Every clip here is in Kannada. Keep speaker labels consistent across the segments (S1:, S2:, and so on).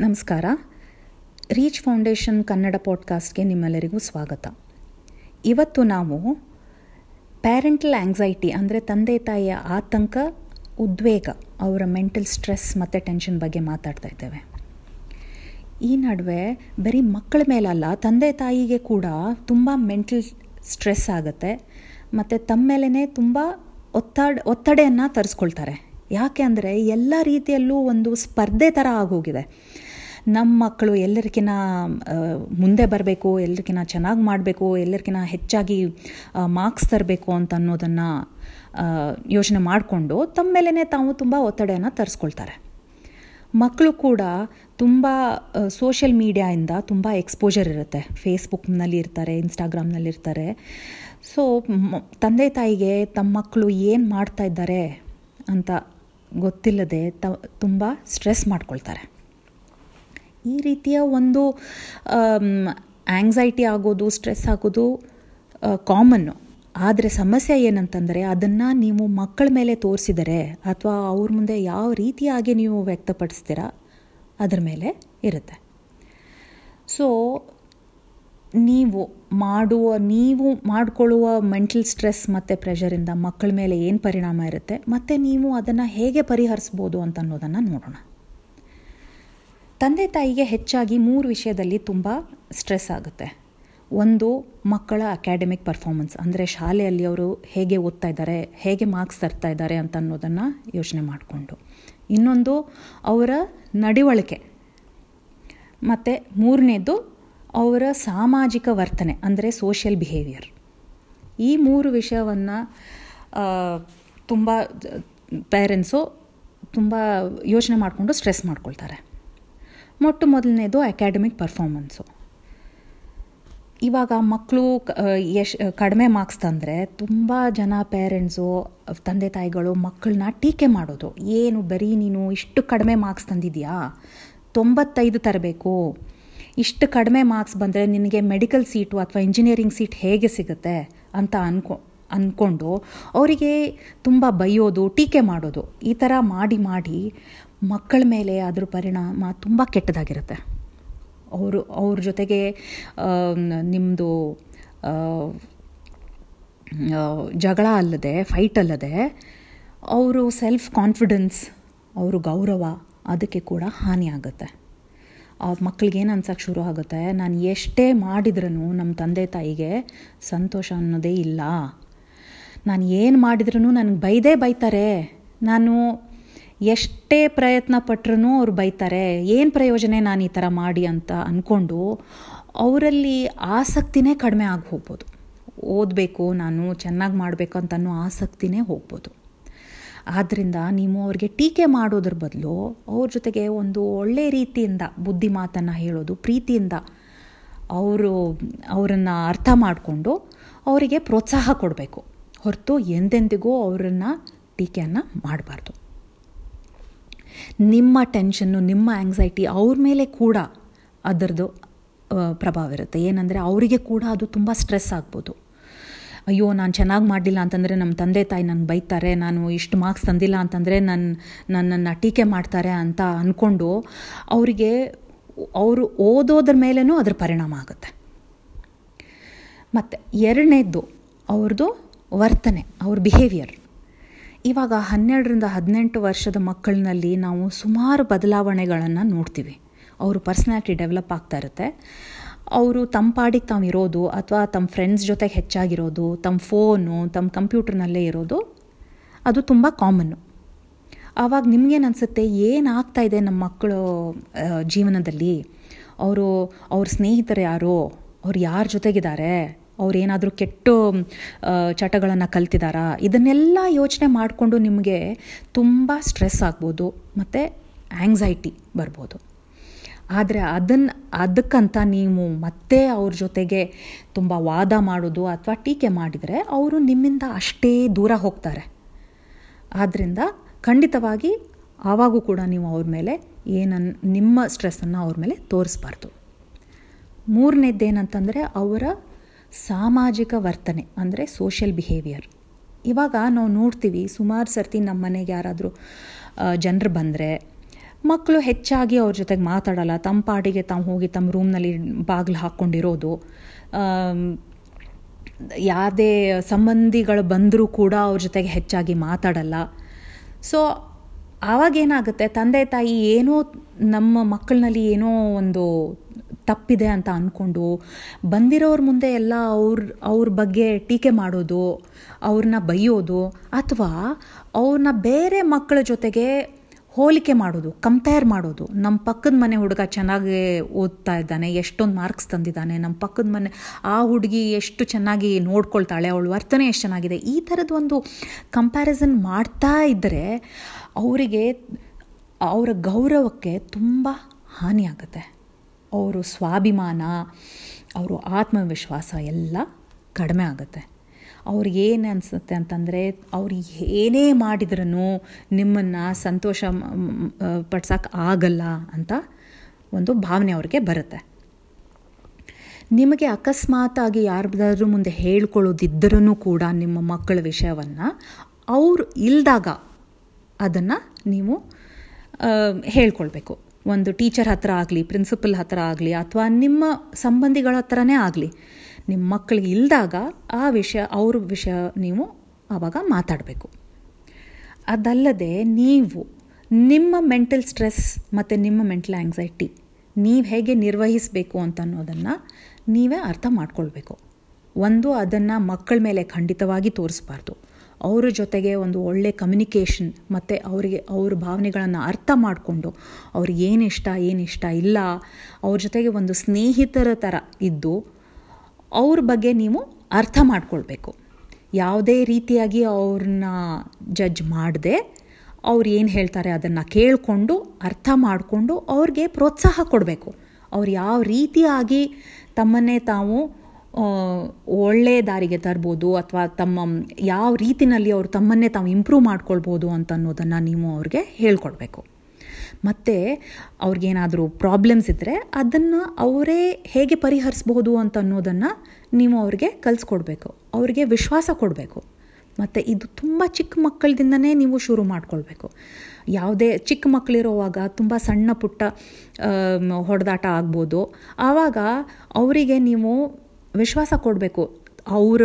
S1: ನಮಸ್ಕಾರ. ರೀಚ್ ಫೌಂಡೇಶನ್ ಕನ್ನಡ ಪಾಡ್ಕಾಸ್ಟ್ಗೆ ನಿಮ್ಮೆಲ್ಲರಿಗೂ ಸ್ವಾಗತ. ಇವತ್ತು ನಾವು ಪ್ಯಾರೆಂಟಲ್ ಆ್ಯಂಗ್ಸೈಟಿ ಅಂದರೆ ತಂದೆ ತಾಯಿಯ ಆತಂಕ, ಉದ್ವೇಗ, ಅವರ ಮೆಂಟಲ್ ಸ್ಟ್ರೆಸ್ ಮತ್ತು ಟೆನ್ಷನ್ ಬಗ್ಗೆ ಮಾತಾಡ್ತಾ ಇದ್ದೇವೆ. ಈ ನಡುವೆ ಬರೀ ಮಕ್ಕಳ ಮೇಲಲ್ಲ, ತಂದೆ ತಾಯಿಗೆ ಕೂಡ ತುಂಬ ಮೆಂಟಲ್ ಸ್ಟ್ರೆಸ್ ಆಗುತ್ತೆ. ಮತ್ತು ತಮ್ಮ ಮೇಲೇ ತುಂಬ ಒತ್ತಡ, ಒತ್ತಡೆಯನ್ನು ತರಿಸ್ಕೊಳ್ತಾರೆ. ಯಾಕೆ ಅಂದರೆ ಎಲ್ಲ ರೀತಿಯಲ್ಲೂ ಒಂದು ಸ್ಪರ್ಧೆ ಥರ ಆಗೋಗಿದೆ. ನಮ್ಮ ಮಕ್ಕಳು ಎಲ್ಲರಿಗಿನ ಮುಂದೆ ಬರಬೇಕು ಎಲ್ಲರಿಗಿನ ಚೆನ್ನಾಗಿ ಮಾಡಬೇಕು ಎಲ್ಲರಿಗಿನ ಹೆಚ್ಚಾಗಿ ಮಾರ್ಕ್ಸ್ ತರಬೇಕು ಅಂತ ಅನ್ನೋದನ್ನು ಯೋಚನೆ ಮಾಡಿಕೊಂಡು ತಮ್ಮ ಮೇಲೇ ತಾವು ತುಂಬ ಒತ್ತಡೆಯನ್ನು ತರಿಸ್ಕೊಳ್ತಾರೆ. ಮಕ್ಕಳು ಕೂಡ ತುಂಬ ಸೋಷಿಯಲ್ ಮೀಡಿಯಾಯಿಂದ ತುಂಬ ಎಕ್ಸ್ಪೋಜರ್ ಇರುತ್ತೆ. ಫೇಸ್ಬುಕ್ನಲ್ಲಿ ಇರ್ತಾರೆ ಇನ್ಸ್ಟಾಗ್ರಾಮ್ನಲ್ಲಿ ಇರ್ತಾರೆ. ಸೊ ತಂದೆ ತಾಯಿಗೆ ತಮ್ಮ ಮಕ್ಕಳು ಏನು ಮಾಡ್ತಾ ಇದ್ದಾರೆ ಅಂತ ಗೊತ್ತಿಲ್ಲದೆ ತ, ತುಂಬ ಸ್ಟ್ರೆಸ್ ಮಾಡ್ಕೊಳ್ತಾರೆ. ಈ ರೀತಿಯ ಒಂದು ಆಂಗ್ಸೈಟಿ ಆಗೋದು ಸ್ಟ್ರೆಸ್ ಆಗೋದು ಕಾಮನ್ನು ಆದರೆ ಸಮಸ್ಯೆ ಏನಂತಂದರೆ ಅದನ್ನು ನೀವು ಮಕ್ಕಳ ಮೇಲೆ ತೋರಿಸಿದರೆ ಅಥವಾ ಅವ್ರ ಮುಂದೆ ಯಾವ ರೀತಿಯಾಗಿ ನೀವು ವ್ಯಕ್ತಪಡಿಸ್ತೀರಾ, ಅದರ ಮೇಲೆ ಇರುತ್ತೆ. ಸೊ ನೀವು ಮಾಡುವ, ನೀವು ಮಾಡಿಕೊಳ್ಳುವ ಮೆಂಟಲ್ ಸ್ಟ್ರೆಸ್ ಮತ್ತು ಪ್ರೆಷರಿಂದ ಮಕ್ಕಳ ಮೇಲೆ ಏನು ಪರಿಣಾಮ ಇರುತ್ತೆ, ಮತ್ತು ನೀವು ಅದನ್ನು ಹೇಗೆ ಪರಿಹರಿಸ್ಬೋದು ಅಂತ ಅನ್ನೋದನ್ನು ನೋಡೋಣ. ತಂದೆ ತಾಯಿಗೆ ಹೆಚ್ಚಾಗಿ ಮೂರು ವಿಷಯದಲ್ಲಿ ತುಂಬ ಸ್ಟ್ರೆಸ್ ಆಗುತ್ತೆ. ಒಂದು, ಮಕ್ಕಳ ಅಕಾಡೆಮಿಕ್ ಪರ್ಫಾರ್ಮೆನ್ಸ್, ಅಂದರೆ ಶಾಲೆಯಲ್ಲಿ ಅವರು ಹೇಗೆ ಓದ್ತಾ ಇದ್ದಾರೆ, ಹೇಗೆ ಮಾರ್ಕ್ಸ್ ತರ್ತಾ ಇದ್ದಾರೆ ಅಂತ ಅನ್ನೋದನ್ನು ಯೋಚನೆ ಮಾಡಿಕೊಂಡು. ಇನ್ನೊಂದು, ಅವರ ನಡವಳಿಕೆ. ಮತ್ತು ಮೂರನೇದು, ಅವರ ಸಾಮಾಜಿಕ ವರ್ತನೆ, ಅಂದರೆ ಸೋಷಿಯಲ್ ಬಿಹೇವಿಯರ್ ಈ ಮೂರು ವಿಷಯವನ್ನು ತುಂಬ ಪೇರೆಂಟ್ಸು ತುಂಬ ಯೋಚನೆ ಮಾಡಿಕೊಂಡು ಸ್ಟ್ರೆಸ್ ಮಾಡ್ಕೊಳ್ತಾರೆ. ಮೊಟ್ಟ ಮೊದಲನೇದು ಅಕಾಡೆಮಿಕ್ ಪರ್ಫಾರ್ಮೆನ್ಸು ಇವಾಗ ಮಕ್ಕಳು ಎಶ್ ಕಡಿಮೆ ಮಾರ್ಕ್ಸ್ ತಂದರೆ ತುಂಬ ಜನ ಪೇರೆಂಟ್ಸು ತಂದೆ ತಾಯಿಗಳು ಮಕ್ಕಳನ್ನ ಟೀಕೆ ಮಾಡೋದು. ಏನು ಬರೀ ನೀನು ಇಷ್ಟು ಕಡಿಮೆ ಮಾರ್ಕ್ಸ್ ತಂದಿದೆಯಾ? ತೊಂಬತ್ತೈದು ತರಬೇಕು. ಇಷ್ಟು ಕಡಿಮೆ ಮಾರ್ಕ್ಸ್ ಬಂದರೆ ನಿನಗೆ ಮೆಡಿಕಲ್ ಸೀಟು ಅಥವಾ ಇಂಜಿನಿಯರಿಂಗ್ ಸೀಟ್ ಹೇಗೆ ಸಿಗುತ್ತೆ ಅಂತ ಅನ್ಕೊ ಅಂದ್ಕೊಂಡು ಅವರಿಗೆ ತುಂಬ ಬೈಯೋದು, ಟೀಕೆ ಮಾಡೋದು. ಈ ಥರ ಮಾಡಿ ಮಾಡಿ ಮಕ್ಕಳ ಮೇಲೆ ಅದ್ರ ಪರಿಣಾಮ ತುಂಬ ಕೆಟ್ಟದಾಗಿರುತ್ತೆ. ಅವರು, ಅವ್ರ ಜೊತೆಗೆ ನಿಮ್ಮದು ಜಗಳ ಅಲ್ಲದೆ ಫೈಟ್ ಅಲ್ಲದೆ, ಅವರು ಸೆಲ್ಫ್ ಕಾನ್ಫಿಡೆನ್ಸ್ ಅವರು ಗೌರವ ಅದಕ್ಕೆ ಕೂಡ ಹಾನಿ ಆಗುತ್ತೆ. ಆ ಮಕ್ಕಳಿಗೆ ಏನು ಅನ್ಸೋಕ್ಕೆ ಶುರು ಆಗುತ್ತೆ? ನಾನು ಎಷ್ಟೇ ಮಾಡಿದ್ರೂ ನಮ್ಮ ತಂದೆ ತಾಯಿಗೆ ಸಂತೋಷ ಅನ್ನೋದೇ ಇಲ್ಲ. ನಾನು ಏನು ಮಾಡಿದ್ರೂ ನನಗೆ ಬೈದೇ ಬೈತಾರೆ. ನಾನು ಎಷ್ಟೇ ಪ್ರಯತ್ನ ಪಟ್ರೂ ಅವ್ರು ಬೈತಾರೆ, ಏನು ಪ್ರಯೋಜನ ನಾನು ಈ ಥರ ಮಾಡಿ? ಅಂತ ಅಂದ್ಕೊಂಡು ಅವರಲ್ಲಿ ಆಸಕ್ತಿನೇ ಕಡಿಮೆ ಆಗಿ ಹೋಗ್ಬೋದು. ಓದಬೇಕು, ನಾನು ಚೆನ್ನಾಗಿ ಮಾಡಬೇಕು ಅಂತ ಅನ್ನೋ ಆಸಕ್ತಿನೇ ಹೋಗ್ಬೋದು. ಆದ್ದರಿಂದ ನೀವು ಅವ್ರಿಗೆ ಟೀಕೆ ಮಾಡೋದ್ರ ಬದಲು ಅವ್ರ ಜೊತೆಗೆ ಒಂದು ಒಳ್ಳೆ ರೀತಿಯಿಂದ ಬುದ್ಧಿ ಮಾತನ್ನು ಹೇಳೋದು, ಪ್ರೀತಿಯಿಂದ ಅವರು ಅವರನ್ನು ಅರ್ಥ ಮಾಡಿಕೊಂಡು ಅವರಿಗೆ ಪ್ರೋತ್ಸಾಹ ಕೊಡಬೇಕು. ಹೊರತು ಎಂದೆಂದಿಗೂ ಅವರನ್ನು ಟೀಕೆಯನ್ನು ಮಾಡಬಾರ್ದು. ನಿಮ್ಮ ಟೆನ್ಷನ್ನು ನಿಮ್ಮ ಆ್ಯಂಗ್ಸೈಟಿ ಅವ್ರ ಮೇಲೆ ಕೂಡ ಅದರದ್ದು ಪ್ರಭಾವ ಇರುತ್ತೆ. ಏನಂದರೆ ಅವರಿಗೆ ಕೂಡ ಅದು ತುಂಬ ಸ್ಟ್ರೆಸ್ ಆಗ್ಬೋದು. ಅಯ್ಯೋ, ನಾನು ಚೆನ್ನಾಗಿ ಮಾಡಲಿಲ್ಲ ಅಂತಂದರೆ ನಮ್ಮ ತಂದೆ ತಾಯಿ ನನಗೆ ಬೈತಾರೆ, ನಾನು ಇಷ್ಟು ಮಾರ್ಕ್ಸ್ ತಂದಿಲ್ಲ ಅಂತಂದರೆ ನನ್ನ ನನ್ನನ್ನು ಟೀಕೆ ಮಾಡ್ತಾರೆ ಅಂತ ಅಂದ್ಕೊಂಡು ಅವರಿಗೆ ಅವರು ಓದೋದ್ರ ಮೇಲೂ ಅದ್ರ ಪರಿಣಾಮ ಆಗುತ್ತೆ. ಮತ್ತು ಎರಡನೇದ್ದು ಅವ್ರದ್ದು ವರ್ತನೆ, ಅವ್ರ ಬಿಹೇವಿಯರ್ ಇವಾಗ ಹನ್ನೆರಡರಿಂದ ಹದಿನೆಂಟು ವರ್ಷದ ಮಕ್ಕಳಿನಲ್ಲಿ ನಾವು ಸುಮಾರು ಬದಲಾವಣೆಗಳನ್ನು ನೋಡ್ತೀವಿ. ಅವರು ಪರ್ಸ್ನಾಲಿಟಿ ಡೆವಲಪ್ ಆಗ್ತಾ ಇರುತ್ತೆ. ಅವರು ತಮ್ಮ ಪಾಡಿಗೆ ತಾವು ಇರೋದು ಅಥವಾ ತಮ್ಮ ಫ್ರೆಂಡ್ಸ್ ಜೊತೆಗೆ ಹೆಚ್ಚಾಗಿರೋದು ತಮ್ಮ ಫೋನು ತಮ್ಮ ಕಂಪ್ಯೂಟರ್ನಲ್ಲೇ ಇರೋದು, ಅದು ತುಂಬ ಕಾಮನ್ನು. ಆವಾಗ ನಿಮಗೇನು ಅನಿಸುತ್ತೆ ಏನಾಗ್ತಾ ಇದೆ ನಮ್ಮ ಮಕ್ಕಳು ಜೀವನದಲ್ಲಿ? ಅವರು, ಅವ್ರ ಸ್ನೇಹಿತರು ಯಾರು? ಅವ್ರು ಯಾರ ಜೊತೆಗಿದ್ದಾರೆ? ಅವ್ರು ಏನಾದರೂ ಕೆಟ್ಟ ಚಟಗಳನ್ನು ಕಲ್ತಿದ್ದಾರಾ ಇದನ್ನೆಲ್ಲ ಯೋಚನೆ ಮಾಡಿಕೊಂಡು ನಿಮಗೆ ತುಂಬ ಸ್ಟ್ರೆಸ್ ಆಗ್ಬೋದು, ಮತ್ತು ಆ್ಯಂಗ್ಸೈಟಿ ಬರ್ಬೋದು. ಆದರೆ ಅದನ್ನು ಅದಕ್ಕಂತ ನೀವು ಮತ್ತೆ ಅವ್ರ ಜೊತೆಗೆ ತುಂಬ ವಾದ ಮಾಡೋದು ಅಥವಾ ಟೀಕೆ ಮಾಡಿದರೆ ಅವರು ನಿಮ್ಮಿಂದ ಅಷ್ಟೇ ದೂರ ಹೋಗ್ತಾರೆ. ಆದ್ದರಿಂದ ಖಂಡಿತವಾಗಿ ಆವಾಗೂ ಕೂಡ ನೀವು ಅವ್ರ ಮೇಲೆ ಏನನ್, ನಿಮ್ಮ ಸ್ಟ್ರೆಸ್ಸನ್ನು ಅವ್ರ ಮೇಲೆ ತೋರಿಸ್ಬಾರ್ದು. ಮೂರನೇದ್ದೇನಂತಂದರೆ ಅವರ ಸಾಮಾಜಿಕ ವರ್ತನೆ, ಅಂದರೆ ಸೋಷಿಯಲ್ ಬಿಹೇವಿಯರ್ ಇವಾಗ ನಾವು ನೋಡ್ತೀವಿ, ಸುಮಾರು ಸರ್ತಿ ನಮ್ಮ ಮನೆಗೆ ಯಾರಾದರೂ ಜನರು ಬಂದರೆ ಮಕ್ಕಳು ಹೆಚ್ಚಾಗಿ ಅವ್ರ ಜೊತೆಗೆ ಮಾತಾಡಲ್ಲ ತಮ್ಮ ಪಾಡಿಗೆ ತಾವು ಹೋಗಿ ತಮ್ಮ ರೂಮ್ನಲ್ಲಿ ಬಾಗಿಲು ಹಾಕ್ಕೊಂಡಿರೋದು. ಯಾವುದೇ ಸಂಬಂಧಿಗಳು ಬಂದರೂ ಕೂಡ ಅವ್ರ ಜೊತೆಗೆ ಹೆಚ್ಚಾಗಿ ಮಾತಾಡಲ್ಲ. ಸೊ ಆವಾಗೇನಾಗುತ್ತೆ ತಂದೆ ತಾಯಿ ಏನೋ ನಮ್ಮ ಮಕ್ಕಳಲ್ಲಿ ಏನೋ ಒಂದು ತಪ್ಪಿದೆ ಅಂತ ಅಂದ್ಕೊಂಡು ಬಂದಿರೋರ ಮುಂದೆ ಎಲ್ಲ ಅವ್ರ ಅವ್ರ ಬಗ್ಗೆ ಟೀಕೆ ಮಾಡೋದು ಅವ್ರನ್ನ ಬೈಯೋದು ಅಥವಾ ಅವ್ರನ್ನ ಬೇರೆ ಮಕ್ಕಳ ಜೊತೆಗೆ ಹೋಲಿಕೆ ಮಾಡೋದು ಕಂಪೇರ್ ಮಾಡೋದು. ನಮ್ಮ ಪಕ್ಕದ ಮನೆ ಹುಡುಗ ಚೆನ್ನಾಗಿ ಓದ್ತಾ ಇದ್ದಾನೆ, ಎಷ್ಟೊಂದು ಮಾರ್ಕ್ಸ್ ತಂದಿದ್ದಾನೆ ನಮ್ಮ ಪಕ್ಕದ ಮನೆ ಆ ಹುಡುಗಿ ಎಷ್ಟು ಚೆನ್ನಾಗಿ ನೋಡ್ಕೊಳ್ತಾಳೆ, ಅವಳ ವರ್ತನೆ ಎಷ್ಟು ಚೆನ್ನಾಗಿದೆ, ಈ ಥರದ ಒಂದು ಕಂಪ್ಯಾರಿಸನ್ ಮಾಡ್ತಾ ಇದ್ದರೆ ಅವರಿಗೆ, ಅವರ ಗೌರವಕ್ಕೆ ತುಂಬ ಹಾನಿಯಾಗುತ್ತೆ. ಅವರು ಸ್ವಾಭಿಮಾನ, ಅವರು ಆತ್ಮವಿಶ್ವಾಸ ಎಲ್ಲ ಕಡಿಮೆ ಆಗುತ್ತೆ. ಅವ್ರಿಗೇನು ಅನಿಸುತ್ತೆ ಅಂತಂದರೆ, ಅವ್ರು ಏನೇ ಮಾಡಿದ್ರೂ ನಿಮ್ಮನ್ನು ಸಂತೋಷ ಪಡ್ಸೋಕೆ ಆಗಲ್ಲ ಅಂತ ಒಂದು ಭಾವನೆ ಅವ್ರಿಗೆ ಬರುತ್ತೆ. ನಿಮಗೆ ಅಕಸ್ಮಾತಾಗಿ ಯಾರ್ದಾದ್ರೂ ಮುಂದೆ ಹೇಳ್ಕೊಳ್ಳೋದಿದ್ದರೂ ಕೂಡ ನಿಮ್ಮ ಮಕ್ಕಳ ವಿಷಯವನ್ನು ಅವರು ಇಲ್ದಾಗ ಅದನ್ನು ನೀವು ಹೇಳ್ಕೊಳ್ಬೇಕು. ಒಂದು ಟೀಚರ್ ಹತ್ರ ಆಗಲಿ, ಪ್ರಿನ್ಸಿಪಲ್ ಹತ್ರ ಆಗಲಿ, ಅಥವಾ ನಿಮ್ಮ ಸಂಬಂಧಿಗಳ ಹತ್ರನೇ ಆಗಲಿ, ನಿಮ್ಮ ಮಕ್ಕಳಿಗೆ ಇಲ್ಲದಾಗ ಆ ವಿಷಯ, ಅವ್ರ ವಿಷಯ ನೀವು ಆವಾಗ ಮಾತಾಡಬೇಕು. ಅದಲ್ಲದೆ ನೀವು ನಿಮ್ಮ ಮೆಂಟಲ್ ಸ್ಟ್ರೆಸ್ ಮತ್ತು ನಿಮ್ಮ ಮೆಂಟಲ್ ಆ್ಯಂಗ್ಸೈಟಿ ನೀವು ಹೇಗೆ ನಿರ್ವಹಿಸಬೇಕು ಅಂತ ಅನ್ನೋದನ್ನು ನೀವೇ ಅರ್ಥ ಮಾಡ್ಕೊಳ್ಬೇಕು. ಒಂದು ಅದನ್ನು ಮಕ್ಕಳ ಮೇಲೆ ಖಂಡಿತವಾಗಿ ತೋರಿಸ್ಬಾರ್ದು. ಅವರ ಜೊತೆಗೆ ಒಂದು ಒಳ್ಳೆ ಕಮ್ಯುನಿಕೇಷನ್ ಮತ್ತು ಅವರಿಗೆ ಅವ್ರ ಭಾವನೆಗಳನ್ನು ಅರ್ಥ ಮಾಡಿಕೊಂಡು ಅವ್ರಿಗೆ ಏನು ಇಷ್ಟ ಏನು ಇಷ್ಟ ಇಲ್ಲ, ಅವ್ರ ಜೊತೆಗೆ ಒಂದು ಸ್ನೇಹಿತರ ಥರ ಇದ್ದು ಅವ್ರ ಬಗ್ಗೆ ನೀವು ಅರ್ಥ ಮಾಡ್ಕೊಳ್ಬೇಕು. ಯಾವುದೇ ರೀತಿಯಾಗಿ ಅವ್ರನ್ನ ಜಡ್ಜ್ ಮಾಡದೆ ಅವ್ರು ಏನು ಹೇಳ್ತಾರೆ ಅದನ್ನು ಕೇಳಿಕೊಂಡು ಅರ್ಥ ಮಾಡಿಕೊಂಡು ಅವ್ರಿಗೆ ಪ್ರೋತ್ಸಾಹ ಕೊಡಬೇಕು. ಅವ್ರು ಯಾವ ರೀತಿಯಾಗಿ ತಮ್ಮನ್ನೇ ತಾವು ಒಳ್ಳೆಯ ದಾರಿಗೆ ತರ್ಬೋದು ಅಥವಾ ತಮ್ಮ, ಯಾವ ರೀತಿನಲ್ಲಿ ಅವರು ತಮ್ಮನ್ನೇ ತಾವು ಇಂಪ್ರೂವ್ ಮಾಡ್ಕೊಳ್ಬೋದು ಅಂತ ಅನ್ನೋದನ್ನು ನೀವು ಅವ್ರಿಗೆ ಹೇಳ್ಕೊಡ್ಬೇಕು. ಮತ್ತು ಅವ್ರಿಗೇನಾದರೂ ಪ್ರಾಬ್ಲಮ್ಸ್ ಇದ್ದರೆ ಅದನ್ನು ಅವರೇ ಹೇಗೆ ಪರಿಹರಿಸ್ಬೋದು ಅಂತ ಅನ್ನೋದನ್ನು ನೀವು ಅವ್ರಿಗೆ ಕಲಿಸ್ಕೊಡ್ಬೇಕು. ಅವ್ರಿಗೆ ವಿಶ್ವಾಸ ಕೊಡಬೇಕು. ಮತ್ತು ಇದು ತುಂಬ ಚಿಕ್ಕ ಮಕ್ಕಳಿಂದನೇ ನೀವು ಶುರು ಮಾಡ್ಕೊಳ್ಬೇಕು. ಯಾವುದೇ ಚಿಕ್ಕ ಮಕ್ಕಳಿರೋವಾಗ ತುಂಬ ಸಣ್ಣ ಪುಟ್ಟ ಹೊಡೆದಾಟ ಆಗ್ಬೋದು. ಆವಾಗ ಅವರಿಗೆ ನೀವು ವಿಶ್ವಾಸ ಕೊಡಬೇಕು. ಅವರ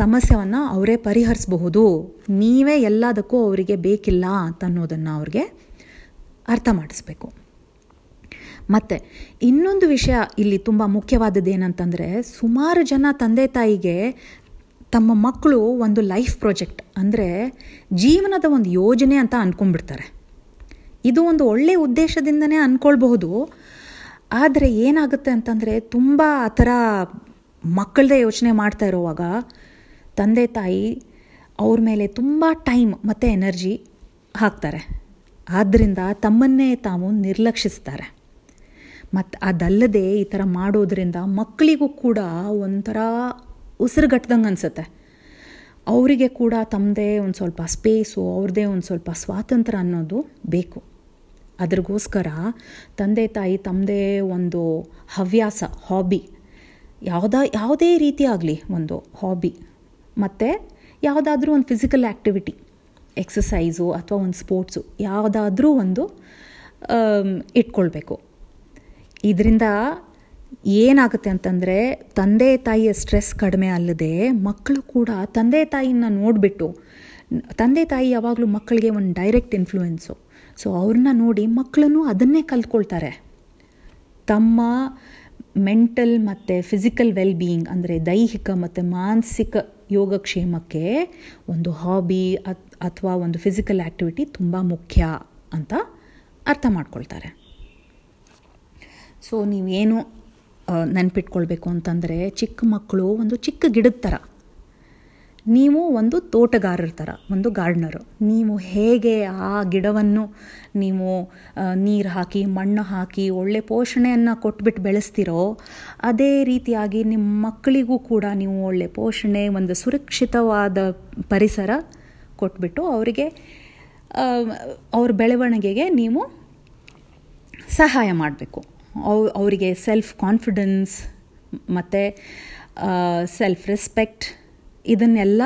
S1: ಸಮಸ್ಯೆಯನ್ನು ಅವರೇ ಪರಿಹರಿಸಬಹುದು. ನೀವೇ ಎಲ್ಲದಕ್ಕೂ ಅವರಿಗೆ ಬೇಕಿಲ್ಲ ಅನ್ನೋದನ್ನು ಅವ್ರಿಗೆ ಅರ್ಥ ಮಾಡಿಸ್ಬೇಕು. ಮತ್ತು ಇನ್ನೊಂದು ವಿಷಯ ಇಲ್ಲಿ ತುಂಬ ಮುಖ್ಯವಾದದ್ದು ಏನಂತಂದರೆ ಸುಮಾರು ಜನ ತಂದೆ ತಾಯಿಗೆ ತಮ್ಮ ಮಕ್ಕಳು ಒಂದು ಲೈಫ್ ಪ್ರಾಜೆಕ್ಟ್, ಅಂದರೆ ಜೀವನದ ಒಂದು ಯೋಜನೆ ಅಂತ ಅಂದ್ಕೊಂಡ್ಬಿಡ್ತಾರೆ ಇದು ಒಂದು ಒಳ್ಳೆಯ ಉದ್ದೇಶದಿಂದನೇ ಅಂದ್ಕೊಳ್ಬಹುದು ಆದರೆ ಏನಾಗುತ್ತೆ ಅಂತಂದರೆ ತುಂಬ ಆ ಥರ ಮಕ್ಕಳದೇ ಯೋಚನೆ ಮಾಡ್ತಾ ಇರೋವಾಗ ತಂದೆ ತಾಯಿ ಅವ್ರ ಮೇಲೆ ತುಂಬ ಟೈಮ್ ಮತ್ತು ಎನರ್ಜಿ ಹಾಕ್ತಾರೆ. ಆದ್ದರಿಂದ ತಮ್ಮನ್ನೇ ತಾವು ನಿರ್ಲಕ್ಷಿಸ್ತಾರೆ. ಮತ್ತು ಅದಲ್ಲದೆ ಈ ಥರ ಮಾಡೋದರಿಂದ ಮಕ್ಕಳಿಗೂ ಕೂಡ ಒಂಥರ ಉಸಿರುಗಟ್ಟದಂಗೆ ಅನಿಸುತ್ತೆ. ಅವರಿಗೆ ಕೂಡ ತಮ್ಮದೇ ಒಂದು ಸ್ವಲ್ಪ ಸ್ಪೇಸು ಅವ್ರದ್ದೇ ಒಂದು ಸ್ವಲ್ಪ ಸ್ವಾತಂತ್ರ್ಯ ಅನ್ನೋದು ಬೇಕು. ಅದ್ರಗೋಸ್ಕರ ತಂದೆ ತಾಯಿ ತಮ್ಮದೇ ಒಂದು ಹವ್ಯಾಸ ಹಾಬಿ ಯಾವುದ, ಯಾವುದೇ ರೀತಿ ಆಗಲಿ ಒಂದು ಹಾಬಿ ಮತ್ತು ಯಾವುದಾದ್ರೂ ಒಂದು ಫಿಸಿಕಲ್ ಆ್ಯಕ್ಟಿವಿಟಿ ಎಕ್ಸಸೈಸು ಅಥವಾ ಒಂದು ಸ್ಪೋರ್ಟ್ಸು ಯಾವುದಾದ್ರೂ ಒಂದು ಇಟ್ಕೊಳ್ಬೇಕು. ಇದರಿಂದ ಏನಾಗುತ್ತೆ ಅಂತಂದರೆ ತಂದೆ ತಾಯಿಯ ಸ್ಟ್ರೆಸ್ ಕಡಿಮೆ ಅಲ್ಲದೆ ಮಕ್ಕಳು ಕೂಡ ತಂದೆ ತಾಯಿನ ನೋಡಿಬಿಟ್ಟು, ತಂದೆ ತಾಯಿ ಯಾವಾಗಲೂ ಮಕ್ಕಳಿಗೆ ಒಂದು ಡೈರೆಕ್ಟ್ ಇನ್ಫ್ಲೂಯೆನ್ಸು ಸೊ ಅವ್ರನ್ನ ನೋಡಿ ಮಕ್ಕಳನ್ನು ಅದನ್ನೇ ಕಲ್ತ್ಕೊಳ್ತಾರೆ. ತಮ್ಮ ಮೆಂಟಲ್ ಮತ್ತು ಫಿಸಿಕಲ್ ವೆಲ್ ಬೀಯಿಂಗ್ ಅಂದರೆ ದೈಹಿಕ ಮತ್ತು ಮಾನಸಿಕ ಯೋಗಕ್ಷೇಮಕ್ಕೆ ಒಂದು ಹಾಬಿ ಅಥವಾ ಒಂದು ಫಿಸಿಕಲ್ ಆ್ಯಕ್ಟಿವಿಟಿ ತುಂಬ ಮುಖ್ಯ ಅಂತ ಅರ್ಥ ಮಾಡ್ಕೊಳ್ತಾರೆ. ಸೊ ನೀವೇನು ನೆನ್ಪಿಟ್ಕೊಳ್ಬೇಕು ಅಂತಂದರೆ ಚಿಕ್ಕ ಮಕ್ಕಳು ಒಂದು ಚಿಕ್ಕ ಗಿಡದ ಥರ ನೀವು ಒಂದು ತೋಟಗಾರರ ಥರ ಒಂದು ಗಾರ್ಡ್ನರು ನೀವು ಹೇಗೆ ಆ ಗಿಡವನ್ನು ನೀವು ನೀರು ಹಾಕಿ, ಮಣ್ಣು ಹಾಕಿ, ಒಳ್ಳೆ ಪೋಷಣೆಯನ್ನು ಕೊಟ್ಬಿಟ್ಟು ಬೆಳೆಸ್ತಿರೋ, ಅದೇ ರೀತಿಯಾಗಿ ನಿಮ್ಮ ಮಕ್ಕಳಿಗೂ ಕೂಡ ನೀವು ಒಳ್ಳೆ ಪೋಷಣೆ, ಒಂದು ಸುರಕ್ಷಿತವಾದ ಪರಿಸರ ಕೊಟ್ಬಿಟ್ಟು ಅವರಿಗೆ ಅವ್ರ ಬೆಳವಣಿಗೆಗೆ ನೀವು ಸಹಾಯ ಮಾಡಬೇಕು. ಅವ್, ಅವರಿಗೆ ಸೆಲ್ಫ್ ಕಾನ್ಫಿಡೆನ್ಸ್ ಮತ್ತು ಸೆಲ್ಫ್ ರೆಸ್ಪೆಕ್ಟ್ ಇದನ್ನೆಲ್ಲ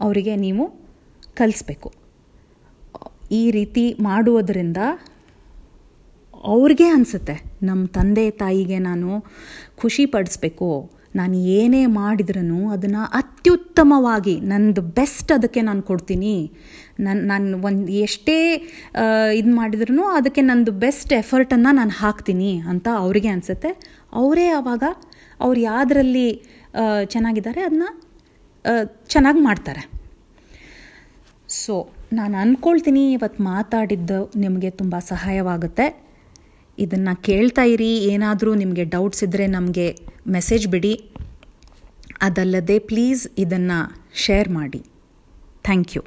S1: ಅವರಿಗೆ ನೀವು ಕಲಿಸ್ಬೇಕು. ಈ ರೀತಿ ಮಾಡುವುದರಿಂದ ಅವ್ರಿಗೆ ಅನಿಸುತ್ತೆ ನಮ್ಮ ತಂದೆ ತಾಯಿಗೆ ನಾನು ಖುಷಿ ಪಡಿಸ್ಬೇಕು. ನಾನು ಏನೇ ಮಾಡಿದ್ರೂ ಅದನ್ನು ಅತ್ಯುತ್ತಮವಾಗಿ, ನಂದು ಬೆಸ್ಟ್ ಅದಕ್ಕೆ ನಾನು ಕೊಡ್ತೀನಿ. ನನ್ನ ನಾನು ಒಂದು, ಎಷ್ಟೇ ಇದು ಮಾಡಿದ್ರೂ ಅದಕ್ಕೆ ನಂದು ಬೆಸ್ಟ್ ಎಫರ್ಟನ್ನು ನಾನು ಹಾಕ್ತೀನಿ ಅಂತ ಅವರಿಗೆ ಅನಿಸುತ್ತೆ. ಅವರೇ ಆವಾಗ ಅವ್ರು ಯಾವುದರಲ್ಲಿ ಚೆನ್ನಾಗಿದ್ದಾರೆ ಅದನ್ನ ಚೆನ್ನಾಗಿ ಮಾಡ್ತಾರೆ. ಸೊ ನಾನು ಅಂದ್ಕೊಳ್ತೀನಿ ಇವತ್ತು ಮಾತಾಡಿದ್ದು ನಿಮಗೆ ತುಂಬ ಸಹಾಯವಾಗುತ್ತೆ. ಇದನ್ನು ಕೇಳ್ತಾ ಇರಿ, ಏನಾದರೂ ನಿಮಗೆ ಡೌಟ್ಸ್ ಇದ್ದರೆ ನಮಗೆ ಮೆಸೇಜ್ ಬಿಡಿ. ಅದಲ್ಲದೆ ಪ್ಲೀಸ್ ಇದನ್ನು ಶೇರ್ ಮಾಡಿ. Thank you